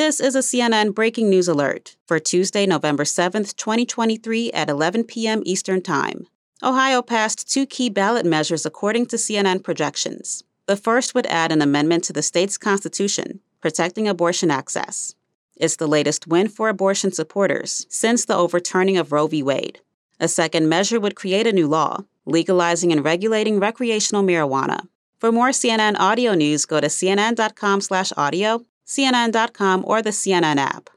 This is a CNN breaking news alert for Tuesday, November 7th, 2023 at 11 p.m. Eastern Time. Ohio passed two key ballot measures according to CNN projections. The first would add an amendment to the state's constitution, protecting abortion access. It's the latest win for abortion supporters since the overturning of Roe v. Wade. A second measure would create a new law, legalizing and regulating recreational marijuana. For more CNN audio news, go to cnn.com/audio, cnn.com, or the CNN app.